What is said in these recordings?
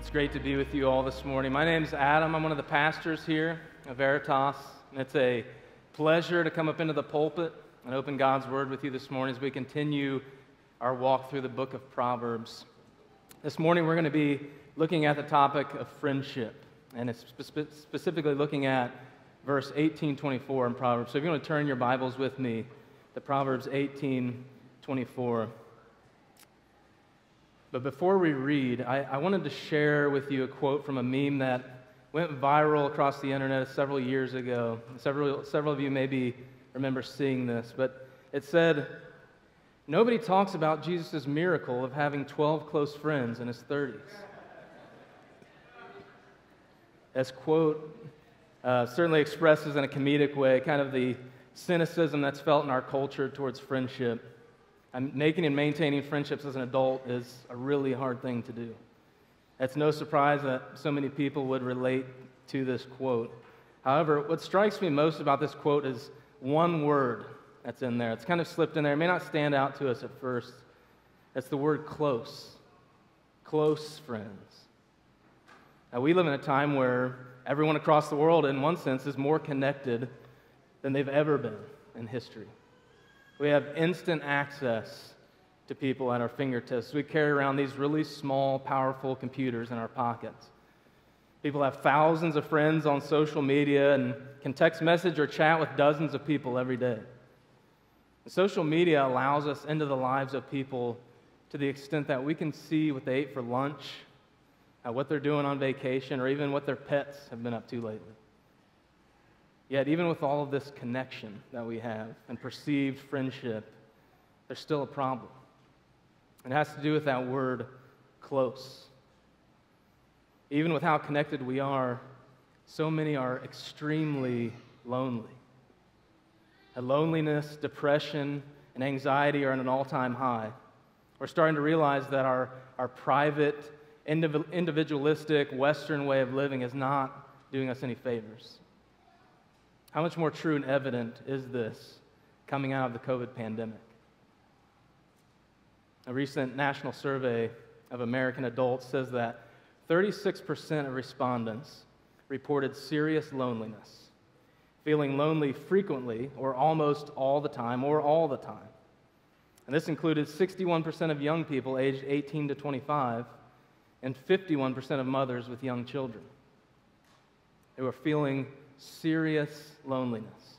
It's great to be with you all this morning. My name is Adam. I'm one of the pastors here at Veritas, and it's a pleasure to come up into the pulpit and open God's Word with you this morning as we continue our walk through the book of Proverbs. This morning, we're going to be looking at the topic of friendship, and it's spe- specifically looking at verse 1824 in Proverbs. So if you want to turn your Bibles with me the Proverbs 1824. But before we read, I, I, wanted to share with you a quote from a meme that went viral across the internet several years ago. Several, several of you maybe remember seeing this, but it said, Nobody talks about Jesus' miracle of having 12 close friends in his 30s. This quote uh, certainly expresses in a comedic way kind of the cynicism that's felt in our culture towards friendship. And making and maintaining friendships as an adult is a really hard thing to do. It's no surprise that so many people would relate to this quote. However, what strikes me most about this quote is one word that's in there. It's kind of slipped in there. It may not stand out to us at first. It's the word close. Close friends. Now, we live in a time where everyone across the world, in one sense, is more connected than they've ever been in history. We have instant access to people at our fingertips. We carry around these really small, powerful computers in our pockets. People have thousands of friends on social media and can text message or chat with dozens of people every day. Social media allows us into the lives of people to the extent that we can see what they ate for lunch, uh, what they're doing on vacation, or even what their pets have been up to lately. Yet, even with all of this connection that we have and perceived friendship, there's still a problem. It has to do with that word close. Even with how connected we are, so many are extremely lonely. And loneliness, depression, and anxiety are at an all time high. We're starting to realize that our, our private, individualistic, Western way of living is not doing us any favors. How much more true and evident is this coming out of the COVID pandemic? A recent national survey of American adults says that 36% of respondents reported serious loneliness, feeling lonely frequently or almost all the time or all the time. And this included 61% of young people aged 18 to 25 and 51% of mothers with young children who were feeling serious loneliness.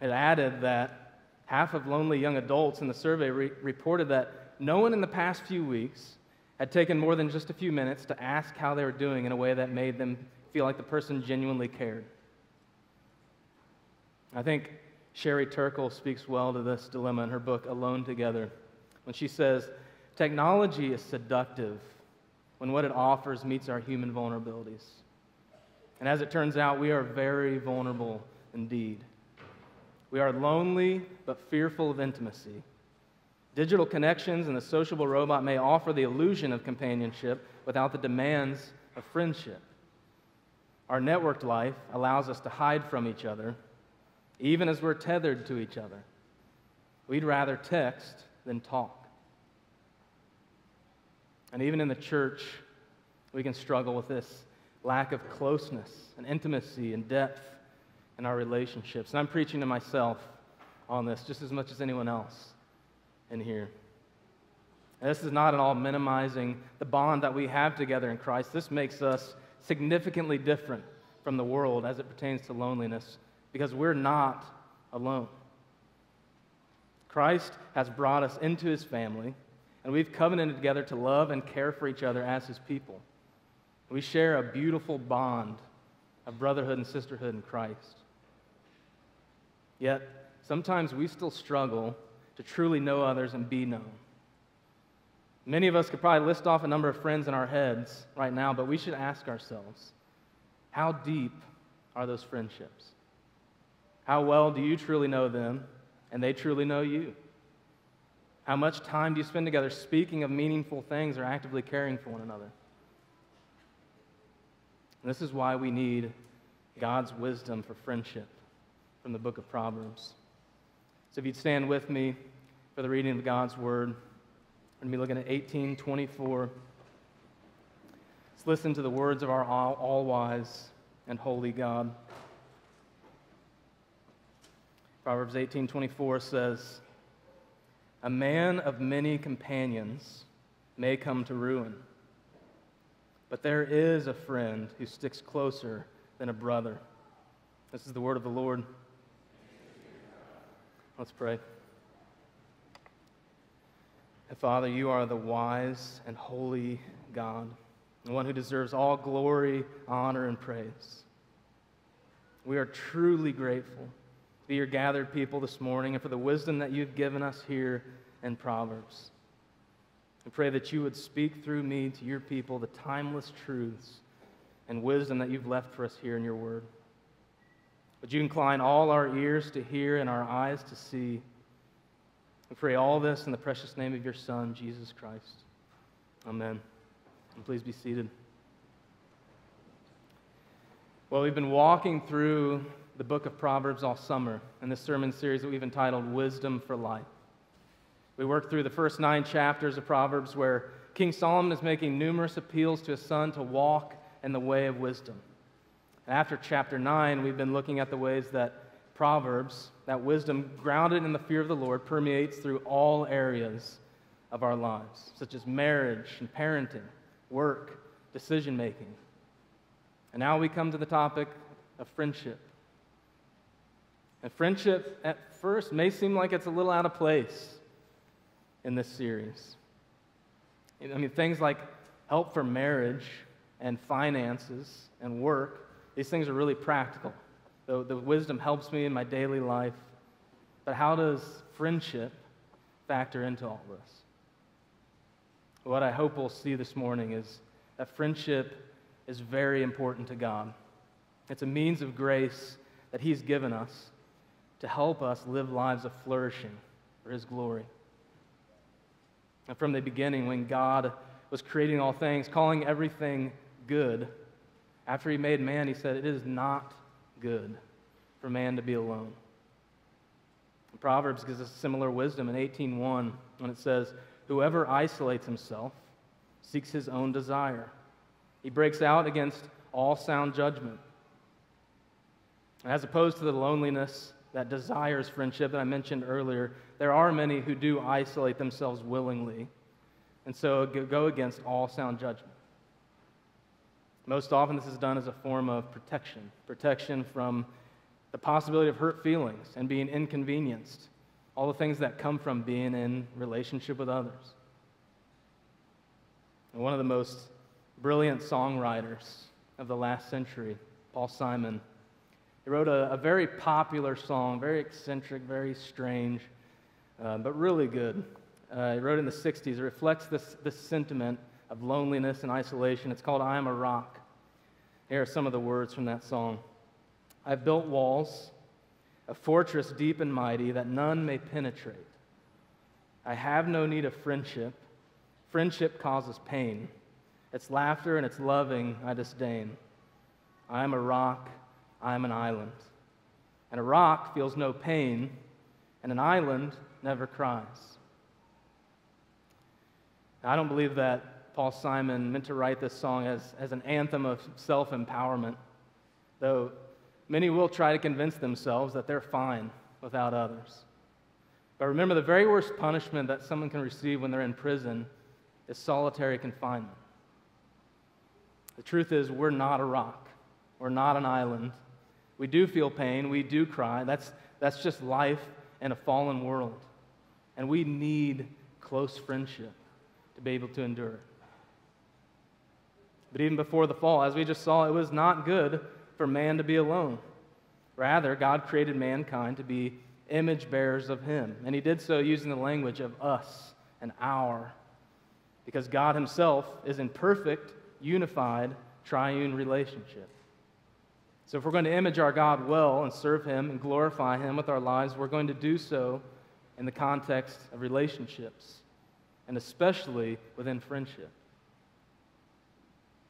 It added that half of lonely young adults in the survey re- reported that no one in the past few weeks had taken more than just a few minutes to ask how they were doing in a way that made them feel like the person genuinely cared. I think Sherry Turkle speaks well to this dilemma in her book, Alone Together, when she says, Technology is seductive when what it offers meets our human vulnerabilities. And as it turns out, we are very vulnerable indeed. We are lonely but fearful of intimacy. Digital connections and the sociable robot may offer the illusion of companionship without the demands of friendship. Our networked life allows us to hide from each other, even as we're tethered to each other. We'd rather text than talk. And even in the church, we can struggle with this lack of closeness and intimacy and depth in our relationships. And I'm preaching to myself on this just as much as anyone else in here. And this is not at all minimizing the bond that we have together in Christ. This makes us significantly different from the world as it pertains to loneliness because we're not alone. Christ has brought us into his family, and we've covenanted together to love and care for each other as his people. We share a beautiful bond of brotherhood and sisterhood in Christ. Yet, sometimes we still struggle to truly know others and be known. Many of us could probably list off a number of friends in our heads right now, but we should ask ourselves how deep are those friendships? How well do you truly know them and they truly know you? How much time do you spend together speaking of meaningful things or actively caring for one another? And this is why we need God's wisdom for friendship from the book of Proverbs. So if you'd stand with me for the reading of God's word, we're going to be looking at 1824. Let's listen to the words of our all wise and holy God. Proverbs 18:24 says, "A man of many companions may come to ruin, but there is a friend who sticks closer than a brother." This is the word of the Lord. Let's pray. Father, you are the wise and holy God, the one who deserves all glory, honor, and praise. We are truly grateful to be your gathered people this morning and for the wisdom that you've given us here in Proverbs. We pray that you would speak through me to your people the timeless truths and wisdom that you've left for us here in your word. Would you incline all our ears to hear and our eyes to see? We pray all this in the precious name of your Son, Jesus Christ. Amen. And please be seated. Well, we've been walking through the book of Proverbs all summer in this sermon series that we've entitled Wisdom for Life. We worked through the first nine chapters of Proverbs where King Solomon is making numerous appeals to his son to walk in the way of wisdom. And after chapter 9, we've been looking at the ways that Proverbs, that wisdom grounded in the fear of the Lord, permeates through all areas of our lives, such as marriage and parenting, work, decision making. And now we come to the topic of friendship. And friendship, at first, may seem like it's a little out of place in this series. I mean, things like help for marriage and finances and work these things are really practical. The, the wisdom helps me in my daily life. But how does friendship factor into all this? What I hope we'll see this morning is that friendship is very important to God. It's a means of grace that He's given us to help us live lives of flourishing for His glory. And from the beginning, when God was creating all things, calling everything good, after he made man, he said, It is not good for man to be alone. Proverbs gives us similar wisdom in 18:1 when it says, Whoever isolates himself seeks his own desire. He breaks out against all sound judgment. As opposed to the loneliness that desires friendship that I mentioned earlier, there are many who do isolate themselves willingly and so go against all sound judgment. Most often, this is done as a form of protection protection from the possibility of hurt feelings and being inconvenienced, all the things that come from being in relationship with others. And one of the most brilliant songwriters of the last century, Paul Simon, he wrote a, a very popular song, very eccentric, very strange, uh, but really good. Uh, he wrote in the 60s. It reflects this, this sentiment of loneliness and isolation. It's called I Am a Rock. Here are some of the words from that song I've built walls, a fortress deep and mighty that none may penetrate. I have no need of friendship. Friendship causes pain. Its laughter and its loving I disdain. I am a rock, I am an island. And a rock feels no pain, and an island never cries. I don't believe that Paul Simon meant to write this song as, as an anthem of self empowerment, though many will try to convince themselves that they're fine without others. But remember, the very worst punishment that someone can receive when they're in prison is solitary confinement. The truth is, we're not a rock, we're not an island. We do feel pain, we do cry. That's, that's just life in a fallen world. And we need close friendship to be able to endure. But even before the fall, as we just saw, it was not good for man to be alone. Rather, God created mankind to be image bearers of Him. And He did so using the language of us and our, because God Himself is in perfect, unified, triune relationship. So, if we're going to image our God well and serve Him and glorify Him with our lives, we're going to do so in the context of relationships and especially within friendship.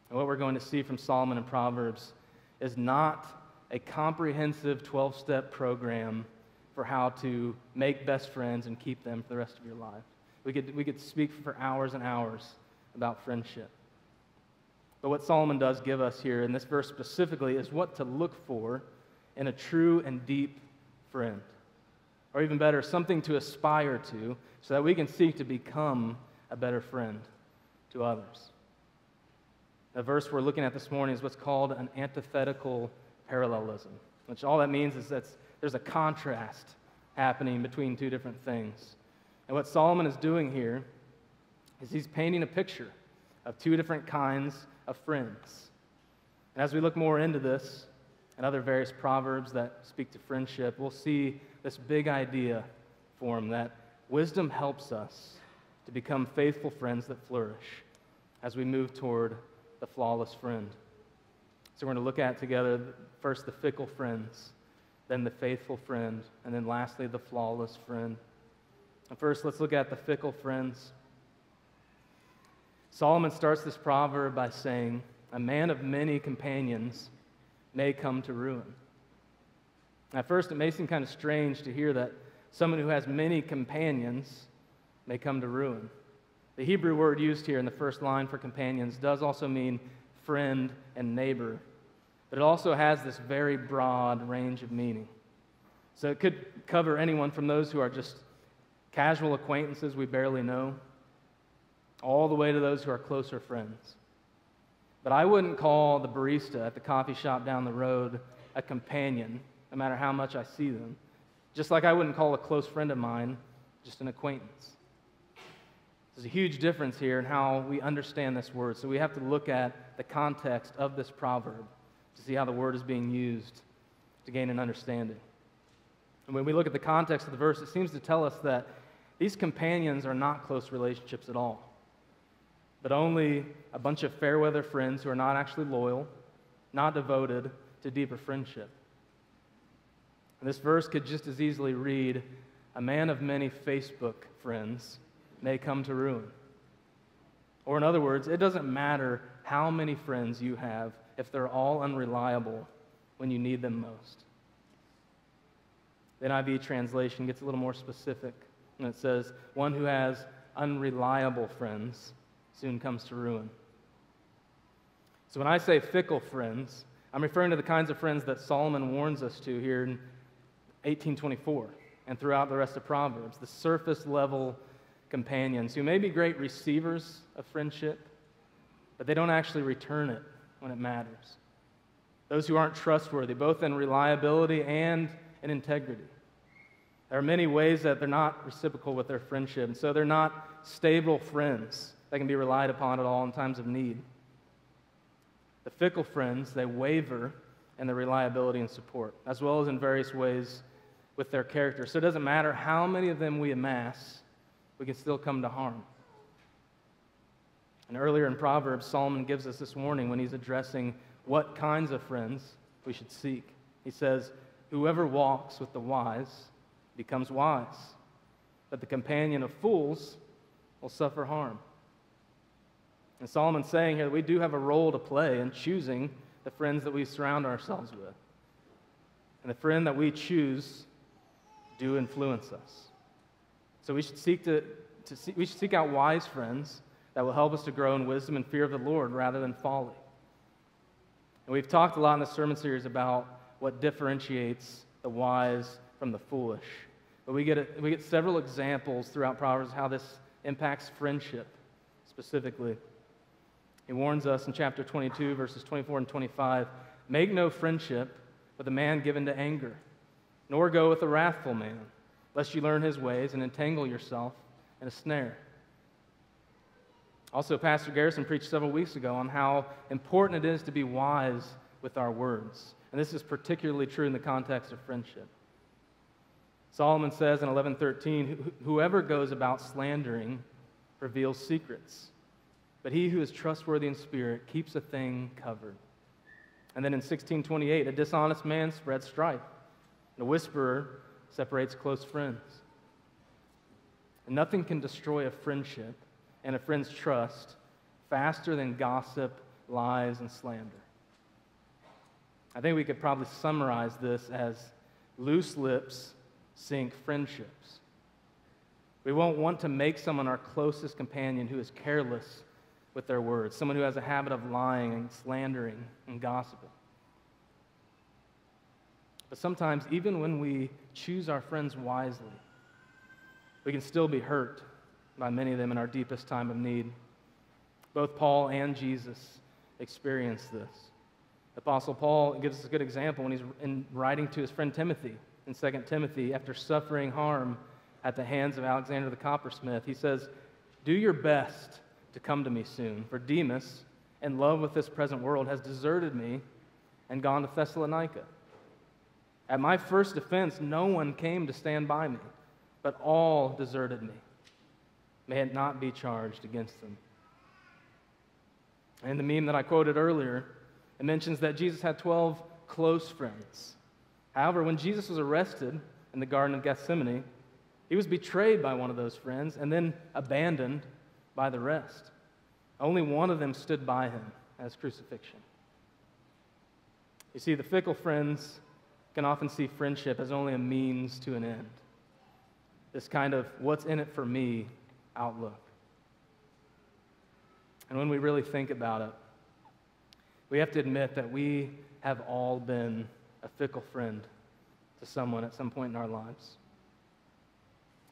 And what we're going to see from Solomon and Proverbs is not a comprehensive 12 step program for how to make best friends and keep them for the rest of your life. We could, we could speak for hours and hours about friendship. But what Solomon does give us here in this verse specifically is what to look for in a true and deep friend. Or even better, something to aspire to so that we can seek to become a better friend to others. The verse we're looking at this morning is what's called an antithetical parallelism, which all that means is that there's a contrast happening between two different things. And what Solomon is doing here is he's painting a picture of two different kinds of friends. And as we look more into this and other various proverbs that speak to friendship, we'll see this big idea form that wisdom helps us to become faithful friends that flourish as we move toward the flawless friend. So we're going to look at together first the fickle friends, then the faithful friend, and then lastly the flawless friend. And first, let's look at the fickle friends. Solomon starts this proverb by saying, A man of many companions may come to ruin. At first, it may seem kind of strange to hear that someone who has many companions may come to ruin. The Hebrew word used here in the first line for companions does also mean friend and neighbor, but it also has this very broad range of meaning. So it could cover anyone from those who are just casual acquaintances we barely know, all the way to those who are closer friends. But I wouldn't call the barista at the coffee shop down the road a companion, no matter how much I see them, just like I wouldn't call a close friend of mine just an acquaintance. There's a huge difference here in how we understand this word. So we have to look at the context of this proverb to see how the word is being used to gain an understanding. And when we look at the context of the verse, it seems to tell us that these companions are not close relationships at all, but only a bunch of fair weather friends who are not actually loyal, not devoted to deeper friendship. And this verse could just as easily read, A man of many Facebook friends may come to ruin. Or, in other words, it doesn't matter how many friends you have if they're all unreliable when you need them most. The NIV translation gets a little more specific, and it says, One who has unreliable friends soon comes to ruin. So, when I say fickle friends, I'm referring to the kinds of friends that Solomon warns us to here in 1824 and throughout the rest of Proverbs the surface level companions who may be great receivers of friendship, but they don't actually return it when it matters. Those who aren't trustworthy, both in reliability and in integrity. There are many ways that they're not reciprocal with their friendship, and so they're not stable friends that can be relied upon at all in times of need. The fickle friends, they waver in their reliability and support, as well as in various ways with their character. So it doesn't matter how many of them we amass, we can still come to harm. And earlier in Proverbs, Solomon gives us this warning when he's addressing what kinds of friends we should seek. He says, Whoever walks with the wise becomes wise, but the companion of fools will suffer harm. And Solomon's saying here that we do have a role to play in choosing the friends that we surround ourselves with. And the friend that we choose do influence us. So we should seek to, to see, we should seek out wise friends that will help us to grow in wisdom and fear of the Lord rather than folly. And we've talked a lot in the sermon series about what differentiates the wise from the foolish. But we get, a, we get several examples throughout Proverbs how this impacts friendship specifically. He warns us in chapter 22, verses 24 and 25 Make no friendship with a man given to anger, nor go with a wrathful man lest you learn his ways and entangle yourself in a snare. Also, Pastor Garrison preached several weeks ago on how important it is to be wise with our words. And this is particularly true in the context of friendship. Solomon says in 11:13, "Whoever goes about slandering reveals secrets, but he who is trustworthy in spirit keeps a thing covered." And then in 1628, a dishonest man spreads strife, and a whisperer separates close friends. And nothing can destroy a friendship and a friend's trust faster than gossip, lies, and slander. I think we could probably summarize this as loose lips sink friendships. We won't want to make someone our closest companion who is careless with their words, someone who has a habit of lying and slandering and gossiping. But sometimes, even when we choose our friends wisely, we can still be hurt by many of them in our deepest time of need. Both Paul and Jesus experienced this. Apostle Paul gives us a good example when he's in writing to his friend Timothy in 2 Timothy after suffering harm at the hands of Alexander the coppersmith. He says, Do your best to come to me soon, for Demas, in love with this present world, has deserted me and gone to Thessalonica. At my first defense, no one came to stand by me, but all deserted me. May it not be charged against them. And the meme that I quoted earlier, it mentions that Jesus had 12 close friends. However, when Jesus was arrested in the Garden of Gethsemane, he was betrayed by one of those friends and then abandoned by the rest. Only one of them stood by him as crucifixion. You see, the fickle friends can often see friendship as only a means to an end. This kind of what's in it for me outlook. And when we really think about it, we have to admit that we have all been a fickle friend to someone at some point in our lives.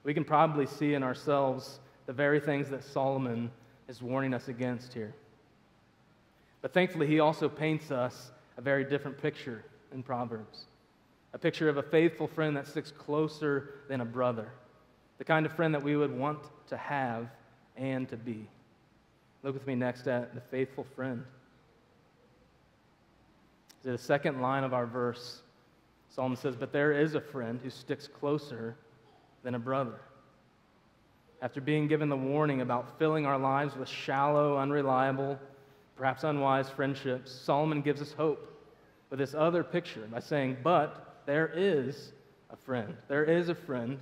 We can probably see in ourselves the very things that Solomon is warning us against here. But thankfully, he also paints us a very different picture in Proverbs a picture of a faithful friend that sticks closer than a brother, the kind of friend that we would want to have and to be. Look with me next at the faithful friend. The second line of our verse, Solomon says, But there is a friend who sticks closer than a brother. After being given the warning about filling our lives with shallow, unreliable, perhaps unwise friendships, Solomon gives us hope with this other picture by saying, But there is a friend. There is a friend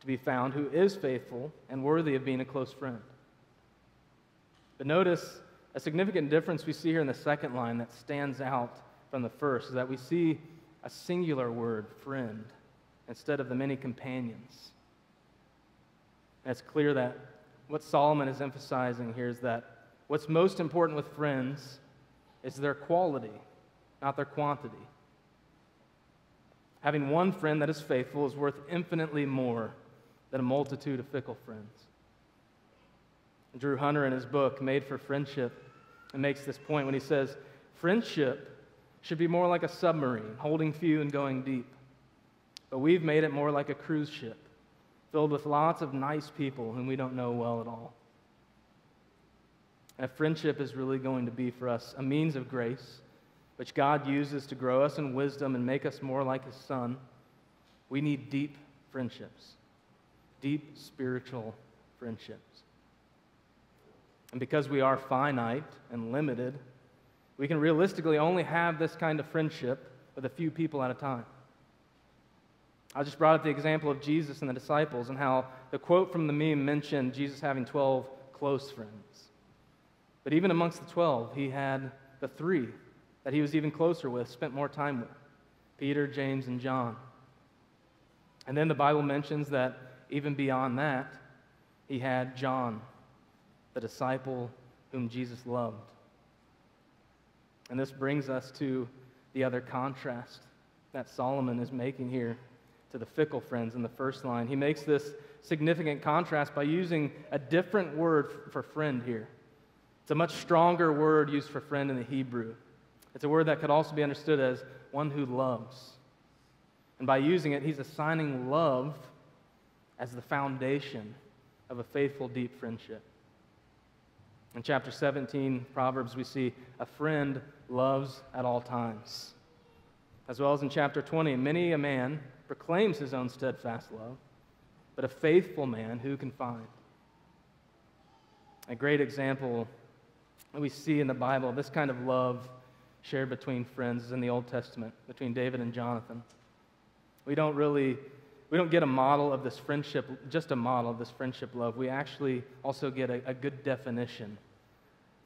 to be found who is faithful and worthy of being a close friend. But notice a significant difference we see here in the second line that stands out from the first is that we see a singular word, friend, instead of the many companions. And it's clear that what Solomon is emphasizing here is that what's most important with friends is their quality, not their quantity. Having one friend that is faithful is worth infinitely more than a multitude of fickle friends. Drew Hunter, in his book, Made for Friendship, makes this point when he says, Friendship should be more like a submarine, holding few and going deep. But we've made it more like a cruise ship filled with lots of nice people whom we don't know well at all. And friendship is really going to be for us a means of grace, which God uses to grow us in wisdom and make us more like His Son. We need deep friendships, deep spiritual friendships. And because we are finite and limited, we can realistically only have this kind of friendship with a few people at a time. I just brought up the example of Jesus and the disciples and how the quote from the meme mentioned Jesus having 12 close friends. But even amongst the 12, he had the three that he was even closer with, spent more time with Peter, James, and John. And then the Bible mentions that even beyond that, he had John, the disciple whom Jesus loved. And this brings us to the other contrast that Solomon is making here to the fickle friends in the first line. He makes this significant contrast by using a different word for friend here. It's a much stronger word used for friend in the Hebrew. It's a word that could also be understood as one who loves. And by using it, he's assigning love as the foundation of a faithful, deep friendship. In chapter 17, Proverbs, we see a friend loves at all times. As well as in chapter 20, many a man proclaims his own steadfast love, but a faithful man who can find? A great example that we see in the Bible, this kind of love shared between friends is in the Old Testament, between David and Jonathan. We don't really we don't get a model of this friendship, just a model of this friendship love. We actually also get a, a good definition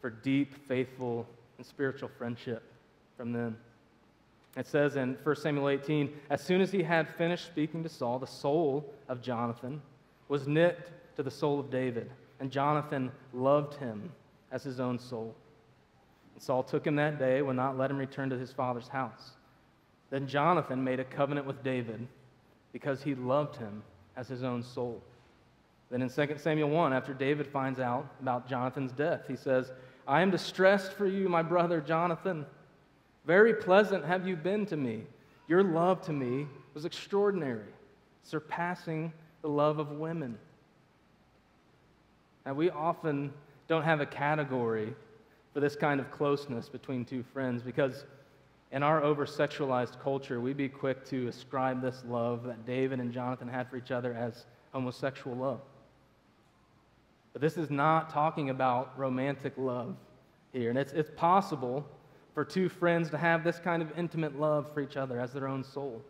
for deep, faithful, and spiritual friendship from them. It says in 1 Samuel 18, as soon as he had finished speaking to Saul, the soul of Jonathan was knit to the soul of David, and Jonathan loved him as his own soul. And Saul took him that day, would not let him return to his father's house. Then Jonathan made a covenant with David because he loved him as his own soul. Then in 2 Samuel 1, after David finds out about Jonathan's death, he says, I am distressed for you, my brother Jonathan. Very pleasant have you been to me. Your love to me was extraordinary, surpassing the love of women. Now, we often don't have a category for this kind of closeness between two friends because in our over sexualized culture, we'd be quick to ascribe this love that David and Jonathan had for each other as homosexual love. But this is not talking about romantic love here. And it's, it's possible for two friends to have this kind of intimate love for each other as their own soul.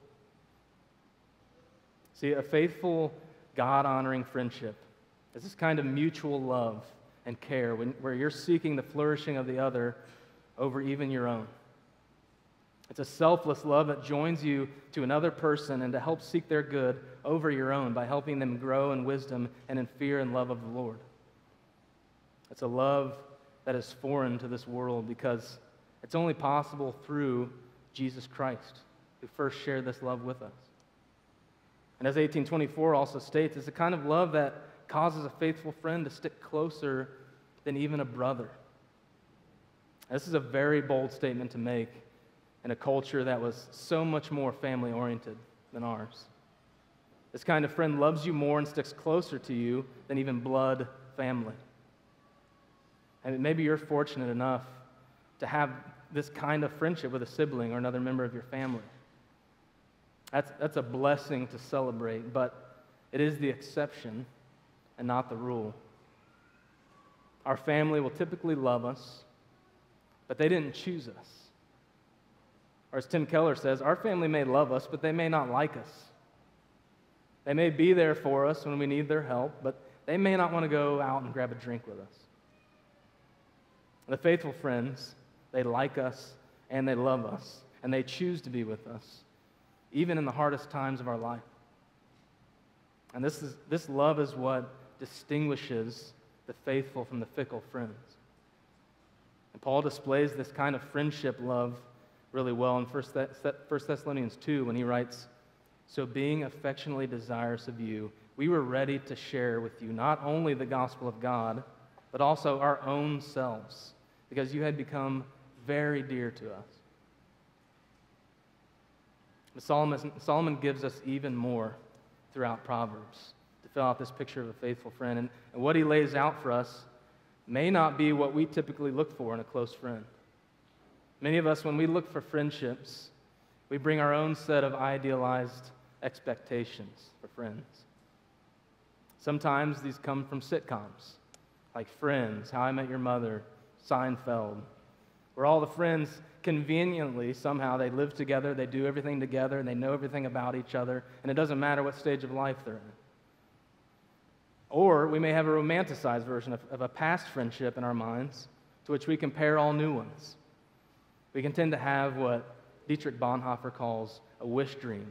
See, a faithful, God honoring friendship is this kind of mutual love and care when, where you're seeking the flourishing of the other over even your own. It's a selfless love that joins you to another person and to help seek their good over your own by helping them grow in wisdom and in fear and love of the Lord. It's a love that is foreign to this world because it's only possible through Jesus Christ, who first shared this love with us. And as 1824 also states, it's a kind of love that causes a faithful friend to stick closer than even a brother. This is a very bold statement to make in a culture that was so much more family oriented than ours. This kind of friend loves you more and sticks closer to you than even blood family. And maybe you're fortunate enough to have this kind of friendship with a sibling or another member of your family. That's, that's a blessing to celebrate, but it is the exception and not the rule. Our family will typically love us, but they didn't choose us. Or as Tim Keller says, our family may love us, but they may not like us. They may be there for us when we need their help, but they may not want to go out and grab a drink with us. The faithful friends, they like us and they love us, and they choose to be with us, even in the hardest times of our life. And this, is, this love is what distinguishes the faithful from the fickle friends. And Paul displays this kind of friendship love really well in 1 Thessalonians 2 when he writes, So being affectionately desirous of you, we were ready to share with you not only the gospel of God, but also our own selves because you had become very dear to us. But Solomon, Solomon gives us even more throughout Proverbs to fill out this picture of a faithful friend. And, and what he lays out for us may not be what we typically look for in a close friend. Many of us, when we look for friendships, we bring our own set of idealized expectations for friends. Sometimes these come from sitcoms like Friends, How I Met Your Mother, Seinfeld, where all the friends conveniently somehow they live together, they do everything together, and they know everything about each other, and it doesn't matter what stage of life they're in. Or we may have a romanticized version of, of a past friendship in our minds to which we compare all new ones. We can tend to have what Dietrich Bonhoeffer calls a wish dream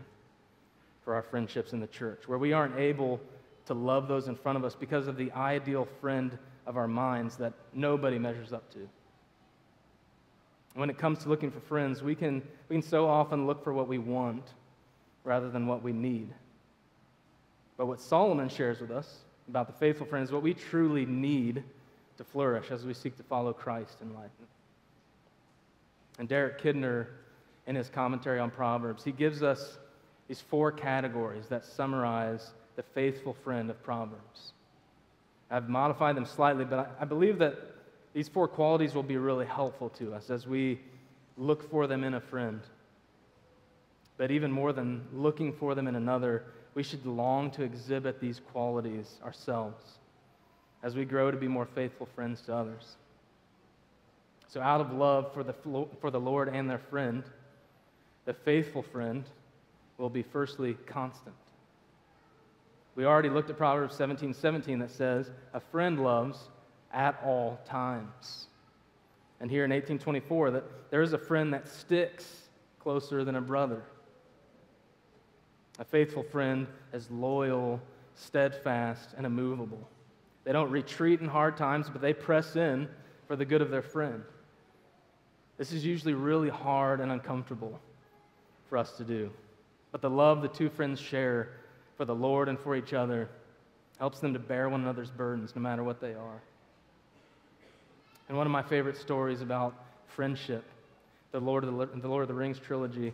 for our friendships in the church, where we aren't able to love those in front of us because of the ideal friend of our minds that nobody measures up to. When it comes to looking for friends, we can, we can so often look for what we want rather than what we need. But what Solomon shares with us about the faithful friends, what we truly need to flourish as we seek to follow Christ in life. And Derek Kidner, in his commentary on Proverbs, he gives us these four categories that summarize the faithful friend of Proverbs. I've modified them slightly, but I, believe that these four qualities will be really helpful to us as we look for them in a friend. But even more than looking for them in another, we should long to exhibit these qualities ourselves as we grow to be more faithful friends to others. So, out of love for the, for the Lord and their friend, the faithful friend will be firstly constant. We already looked at Proverbs 17 17 that says, A friend loves at all times. And here in 1824, that there is a friend that sticks closer than a brother. A faithful friend is loyal, steadfast, and immovable. They don't retreat in hard times, but they press in for the good of their friend. This is usually really hard and uncomfortable for us to do. But the love the two friends share for the Lord and for each other helps them to bear one another's burdens no matter what they are. And one of my favorite stories about friendship, the Lord of the, the, Lord of the Rings trilogy,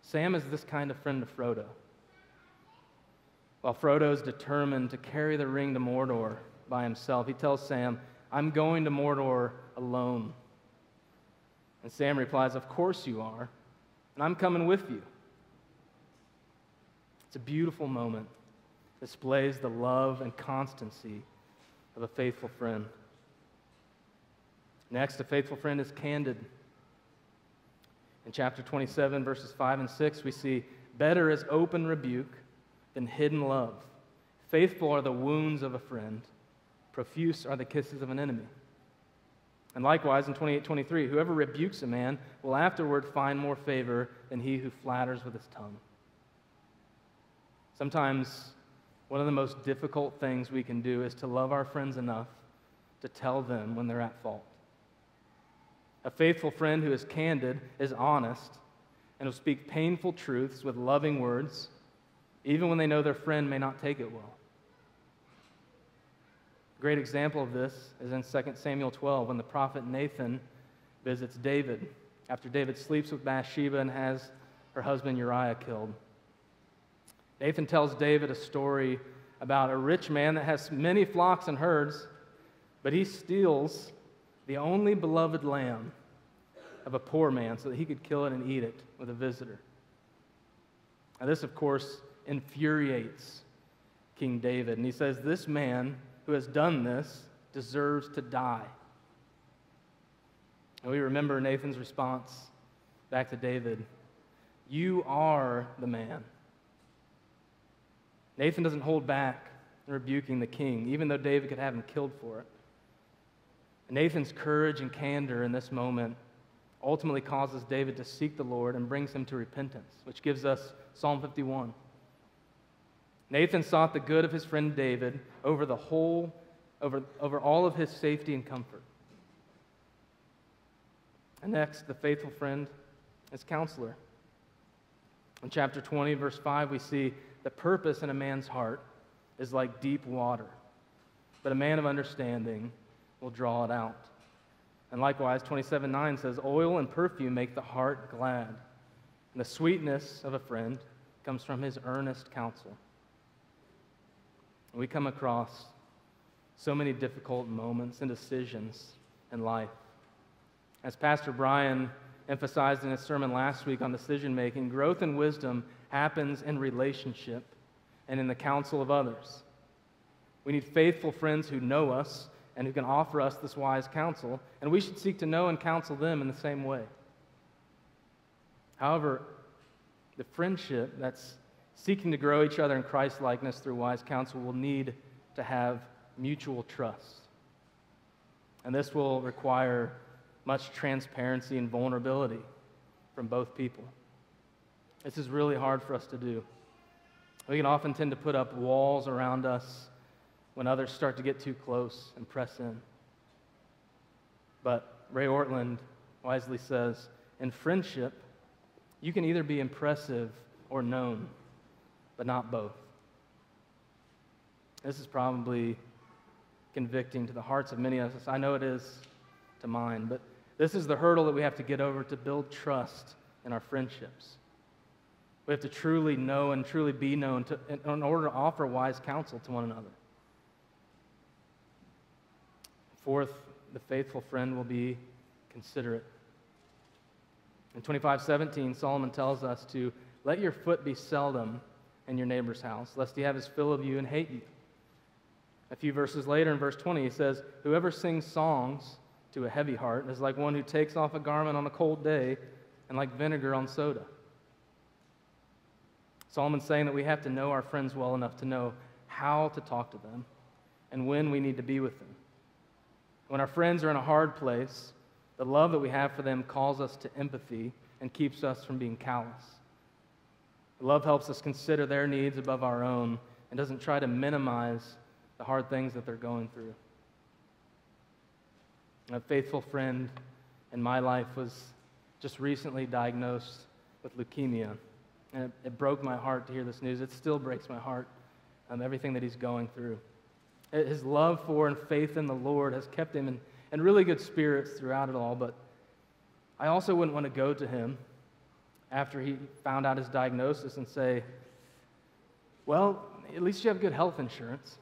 Sam is this kind of friend to Frodo. While Frodo is determined to carry the ring to Mordor by himself, he tells Sam, I'm going to Mordor alone. And Sam replies, Of course you are, and I'm coming with you. It's a beautiful moment, displays the love and constancy of a faithful friend. Next, a faithful friend is candid. In chapter 27, verses 5 and 6, we see better is open rebuke than hidden love. Faithful are the wounds of a friend, profuse are the kisses of an enemy. And likewise, in 28 23, whoever rebukes a man will afterward find more favor than he who flatters with his tongue. Sometimes, one of the most difficult things we can do is to love our friends enough to tell them when they're at fault. A faithful friend who is candid is honest and will speak painful truths with loving words, even when they know their friend may not take it well. A great example of this is in 2 Samuel 12 when the prophet Nathan visits David after David sleeps with Bathsheba and has her husband Uriah killed. Nathan tells David a story about a rich man that has many flocks and herds, but he steals the only beloved lamb of a poor man so that he could kill it and eat it with a visitor. Now, this, of course, infuriates King David. And he says, This man who has done this deserves to die. And we remember Nathan's response back to David You are the man. Nathan doesn't hold back in rebuking the king, even though David could have him killed for it. Nathan's courage and candor in this moment ultimately causes David to seek the Lord and brings him to repentance, which gives us Psalm 51. Nathan sought the good of his friend David over the whole, over, over all of his safety and comfort. And next, the faithful friend is counselor. In chapter 20, verse 5, we see the purpose in a man's heart is like deep water, but a man of understanding will draw it out. And likewise, 27 9 says, Oil and perfume make the heart glad, and the sweetness of a friend comes from his earnest counsel. We come across so many difficult moments and decisions in life. As Pastor Brian emphasized in his sermon last week on decision making, growth and wisdom happens in relationship and in the counsel of others. We need faithful friends who know us and who can offer us this wise counsel, and we should seek to know and counsel them in the same way. However, the friendship that's seeking to grow each other in Christ likeness through wise counsel will need to have mutual trust. And this will require much transparency and vulnerability from both people. This is really hard for us to do. We can often tend to put up walls around us when others start to get too close and press in. But Ray Ortlund wisely says in friendship, you can either be impressive or known, but not both. This is probably convicting to the hearts of many of us. I know it is to mine, but this is the hurdle that we have to get over to build trust in our friendships. We have to truly know and truly be known to, in order to offer wise counsel to one another. Fourth, the faithful friend will be considerate. In 25:17, Solomon tells us to let your foot be seldom in your neighbor's house, lest he have his fill of you and hate you. A few verses later, in verse 20, he says, Whoever sings songs to a heavy heart is like one who takes off a garment on a cold day and like vinegar on soda. Solomon's saying that we have to know our friends well enough to know how to talk to them and when we need to be with them. When our friends are in a hard place, the love that we have for them calls us to empathy and keeps us from being callous. Love helps us consider their needs above our own and doesn't try to minimize the hard things that they're going through. A faithful friend in my life was just recently diagnosed with leukemia. And it, it broke my heart to hear this news. It still breaks my heart, um, everything that he's going through. His love for and faith in the Lord has kept him in, in really good spirits throughout it all. But I also wouldn't want to go to him after he found out his diagnosis and say, Well, at least you have good health insurance.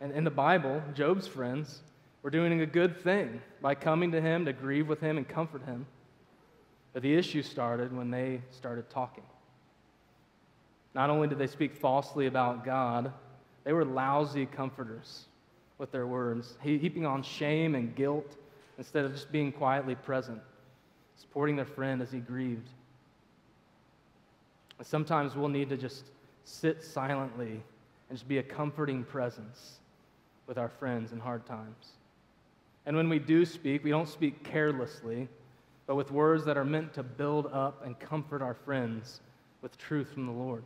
And in the Bible, Job's friends were doing a good thing by coming to him to grieve with him and comfort him. But the issue started when they started talking. Not only did they speak falsely about God, they were lousy comforters with their words, heaping on shame and guilt instead of just being quietly present, supporting their friend as he grieved. And sometimes we'll need to just sit silently and just be a comforting presence with our friends in hard times. And when we do speak, we don't speak carelessly, but with words that are meant to build up and comfort our friends with truth from the Lord.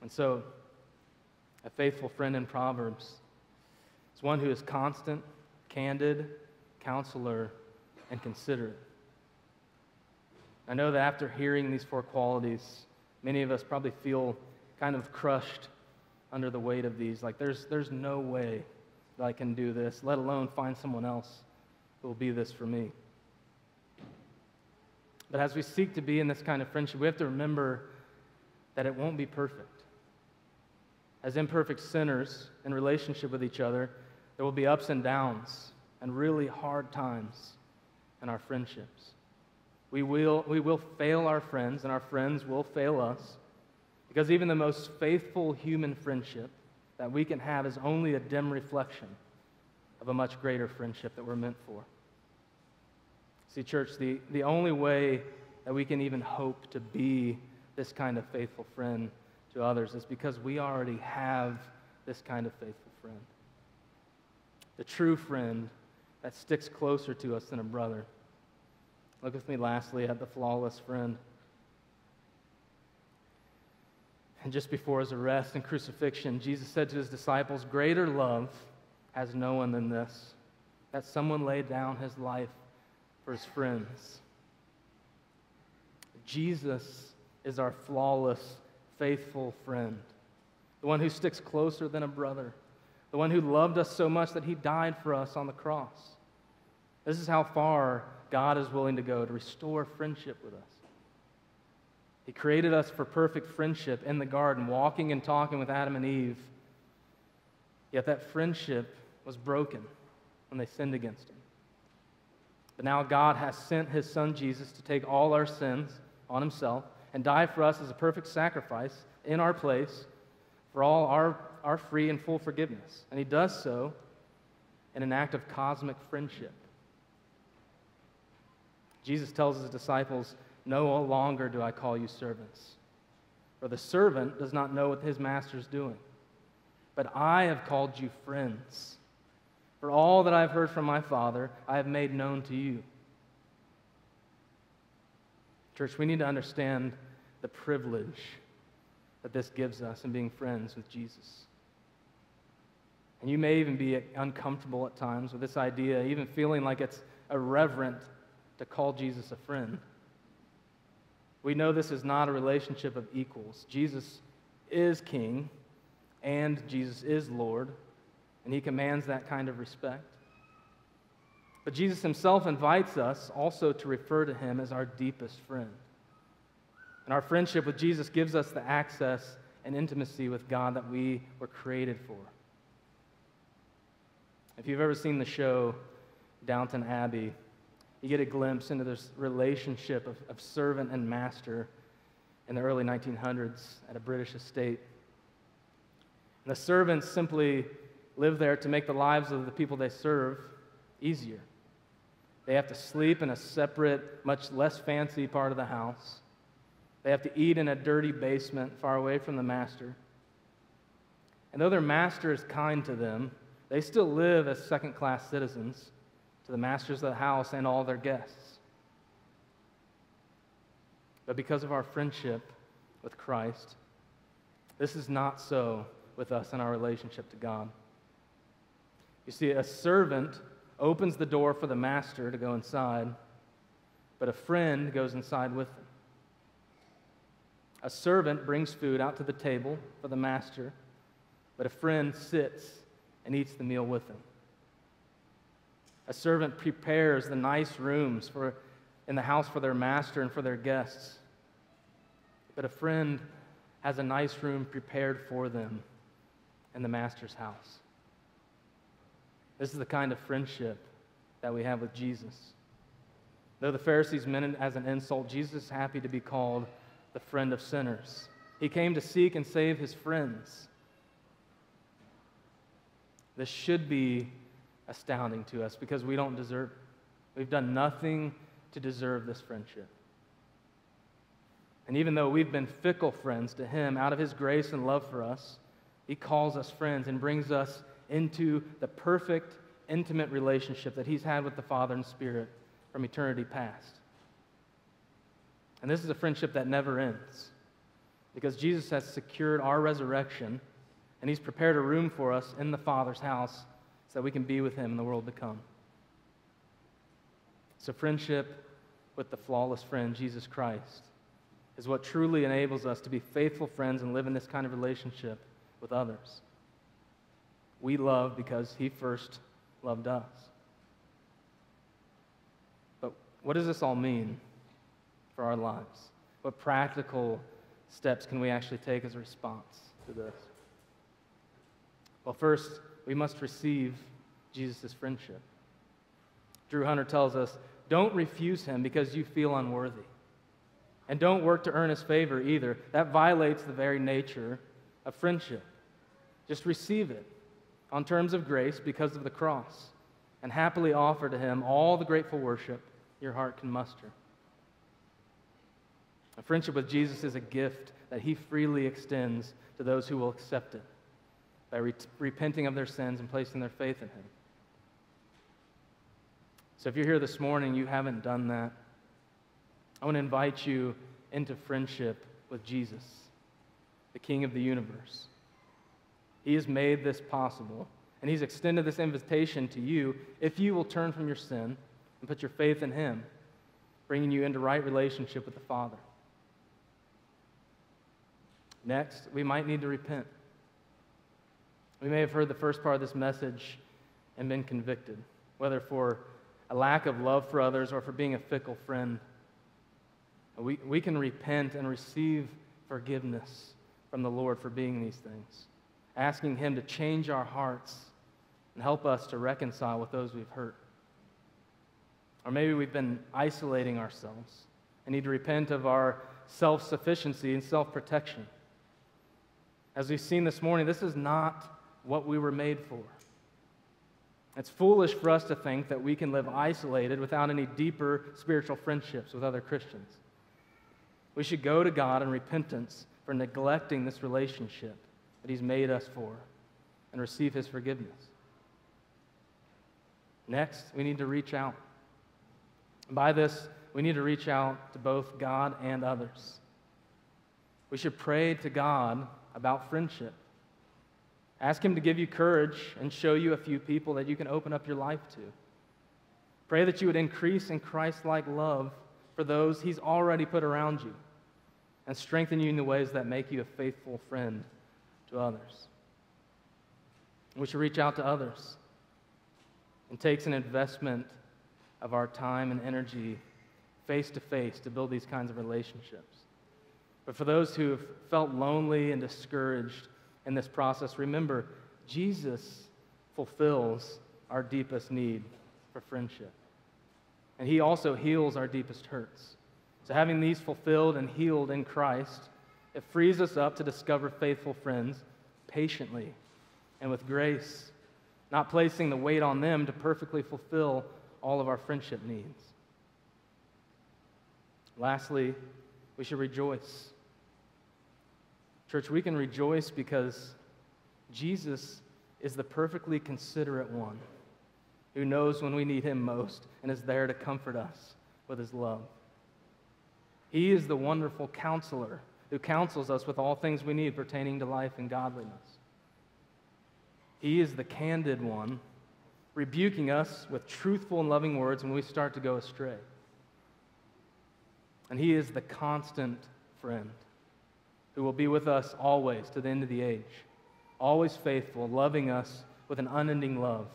And so, a faithful friend in Proverbs is one who is constant, candid, counselor, and considerate. I know that after hearing these four qualities, many of us probably feel kind of crushed under the weight of these. Like, there's, there's no way that I can do this, let alone find someone else who will be this for me. But as we seek to be in this kind of friendship, we have to remember that it won't be perfect as imperfect sinners in relationship with each other, there will be ups and downs and really hard times in our friendships. We will, we will fail our friends, and our friends will fail us, because even the most faithful human friendship that we can have is only a dim reflection of a much greater friendship that we're meant for. See, church, the, the only way that we can even hope to be this kind of faithful friend to others is because we already have this kind of faithful friend. The true friend that sticks closer to us than a brother. Look with me lastly at the flawless friend. And just before his arrest and crucifixion, Jesus said to his disciples, Greater love has no one than this, that someone laid down his life for his friends. Jesus is our flawless faithful friend, the one who sticks closer than a brother, the one who loved us so much that he died for us on the cross. This is how far God is willing to go to restore friendship with us. He created us for perfect friendship in the garden, walking and talking with Adam and Eve. Yet that friendship was broken when they sinned against him. But now God has sent his son Jesus to take all our sins on himself and die for us as a perfect sacrifice in our place for all our, our free and full forgiveness. And he does so in an act of cosmic friendship. Jesus tells his disciples, No longer do I call you servants, for the servant does not know what his master is doing. But I have called you friends. For all that I've heard from my Father, I have made known to you. Church, we need to understand the privilege that this gives us in being friends with Jesus. And you may even be uncomfortable at times with this idea, even feeling like it's irreverent to call Jesus a friend. We know this is not a relationship of equals. Jesus is king and Jesus is Lord, and he commands that kind of respect. But Jesus himself invites us also to refer to him as our deepest friend. And our friendship with Jesus gives us the access and intimacy with God that we were created for. If you've ever seen the show Downton Abbey, you get a glimpse into this relationship of, of servant and master in the early 1900s at a British estate. And the servants simply live there to make the lives of the people they serve easier. They have to sleep in a separate, much less fancy part of the house. They have to eat in a dirty basement far away from the master. And though their master is kind to them, they still live as second class citizens to the masters of the house and all their guests. But because of our friendship with Christ, this is not so with us in our relationship to God. You see, a servant opens the door for the master to go inside, but a friend goes inside with him. A servant brings food out to the table for the master, but a friend sits and eats the meal with him. A servant prepares the nice rooms for, in the house for their master and for their guests, but a friend has a nice room prepared for them in the master's house. This is the kind of friendship that we have with Jesus. Though the Pharisees meant it as an insult, Jesus is happy to be called the friend of sinners. He came to seek and save his friends. This should be astounding to us because we don't deserve. We've done nothing to deserve this friendship. And even though we've been fickle friends to him out of his grace and love for us, he calls us friends and brings us into the perfect, intimate relationship that he's had with the Father and Spirit from eternity past. And this is a friendship that never ends because Jesus has secured our resurrection and he's prepared a room for us in the Father's house so that we can be with him in the world to come. So, friendship with the flawless friend, Jesus Christ, is what truly enables us to be faithful friends and live in this kind of relationship with others. We love because he first loved us. But what does this all mean for our lives? What practical steps can we actually take as a response to this? Well, first, we must receive Jesus' friendship. Drew Hunter tells us don't refuse him because you feel unworthy. And don't work to earn his favor either. That violates the very nature of friendship. Just receive it on terms of grace because of the cross and happily offer to him all the grateful worship your heart can muster. A friendship with Jesus is a gift that he freely extends to those who will accept it by re- repenting of their sins and placing their faith in him. So if you're here this morning, you haven't done that, I want to invite you into friendship with Jesus, the King of the universe. He has made this possible, and He's extended this invitation to you if you will turn from your sin and put your faith in Him, bringing you into right relationship with the Father. Next, we might need to repent. We may have heard the first part of this message and been convicted, whether for a lack of love for others or for being a fickle friend. We, we can repent and receive forgiveness from the Lord for being these things, asking Him to change our hearts and help us to reconcile with those we've hurt. Or maybe we've been isolating ourselves and need to repent of our self sufficiency and self protection. As we've seen this morning, this is not what we were made for. It's foolish for us to think that we can live isolated without any deeper spiritual friendships with other Christians. We should go to God in repentance for neglecting this relationship that He's made us for and receive His forgiveness. Next, we need to reach out. By this, we need to reach out to both God and others. We should pray to God about friendship. Ask Him to give you courage and show you a few people that you can open up your life to. Pray that you would increase in Christ like love for those He's already put around you and strengthen you in the ways that make you a faithful friend to others. We should reach out to others. It takes an investment of our time and energy face to face to build these kinds of relationships. But for those who have felt lonely and discouraged, in this process, remember, Jesus fulfills our deepest need for friendship. And he also heals our deepest hurts. So, having these fulfilled and healed in Christ, it frees us up to discover faithful friends patiently and with grace, not placing the weight on them to perfectly fulfill all of our friendship needs. Lastly, we should rejoice. Church, we can rejoice because Jesus is the perfectly considerate one who knows when we need him most and is there to comfort us with his love. He is the wonderful counselor who counsels us with all things we need pertaining to life and godliness. He is the candid one rebuking us with truthful and loving words when we start to go astray. And He is the constant friend who will be with us always to the end of the age, always faithful, loving us with an unending love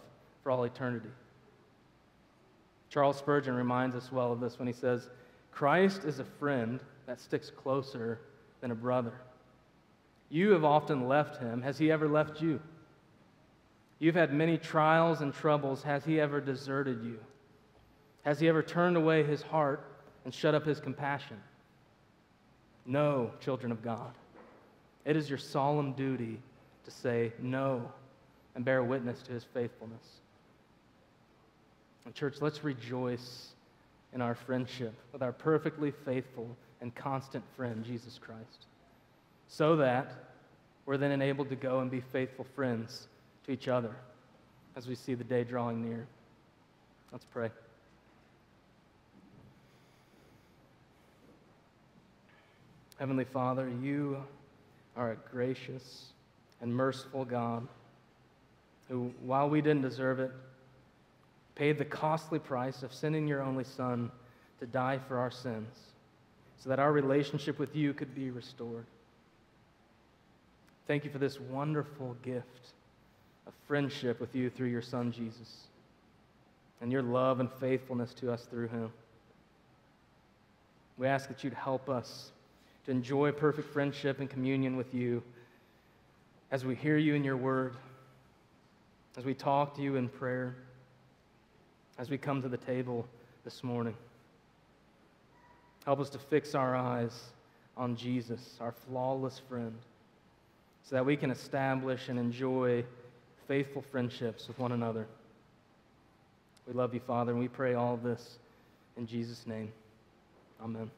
for all eternity. Charles Spurgeon reminds us well of this when he says, Christ is a friend that sticks closer than a brother. You have often left him. Has he ever left you? You've had many trials and troubles. Has he ever deserted you? Has he ever turned away his heart and shut up his compassion? No, children of God. It is your solemn duty to say no and bear witness to his faithfulness. And, church, let's rejoice in our friendship with our perfectly faithful and constant friend, Jesus Christ, so that we're then enabled to go and be faithful friends to each other as we see the day drawing near. Let's pray. Heavenly Father, you are a gracious and merciful God who, while we didn't deserve it, paid the costly price of sending your only Son to die for our sins so that our relationship with you could be restored. Thank you for this wonderful gift of friendship with you through your Son, Jesus, and your love and faithfulness to us through him. We ask that you'd help us to enjoy perfect friendship and communion with you as we hear you in your word, as we talk to you in prayer, as we come to the table this morning. Help us to fix our eyes on Jesus, our flawless friend, so that we can establish and enjoy faithful friendships with one another. We love you, Father, and we pray all this in Jesus' name. Amen.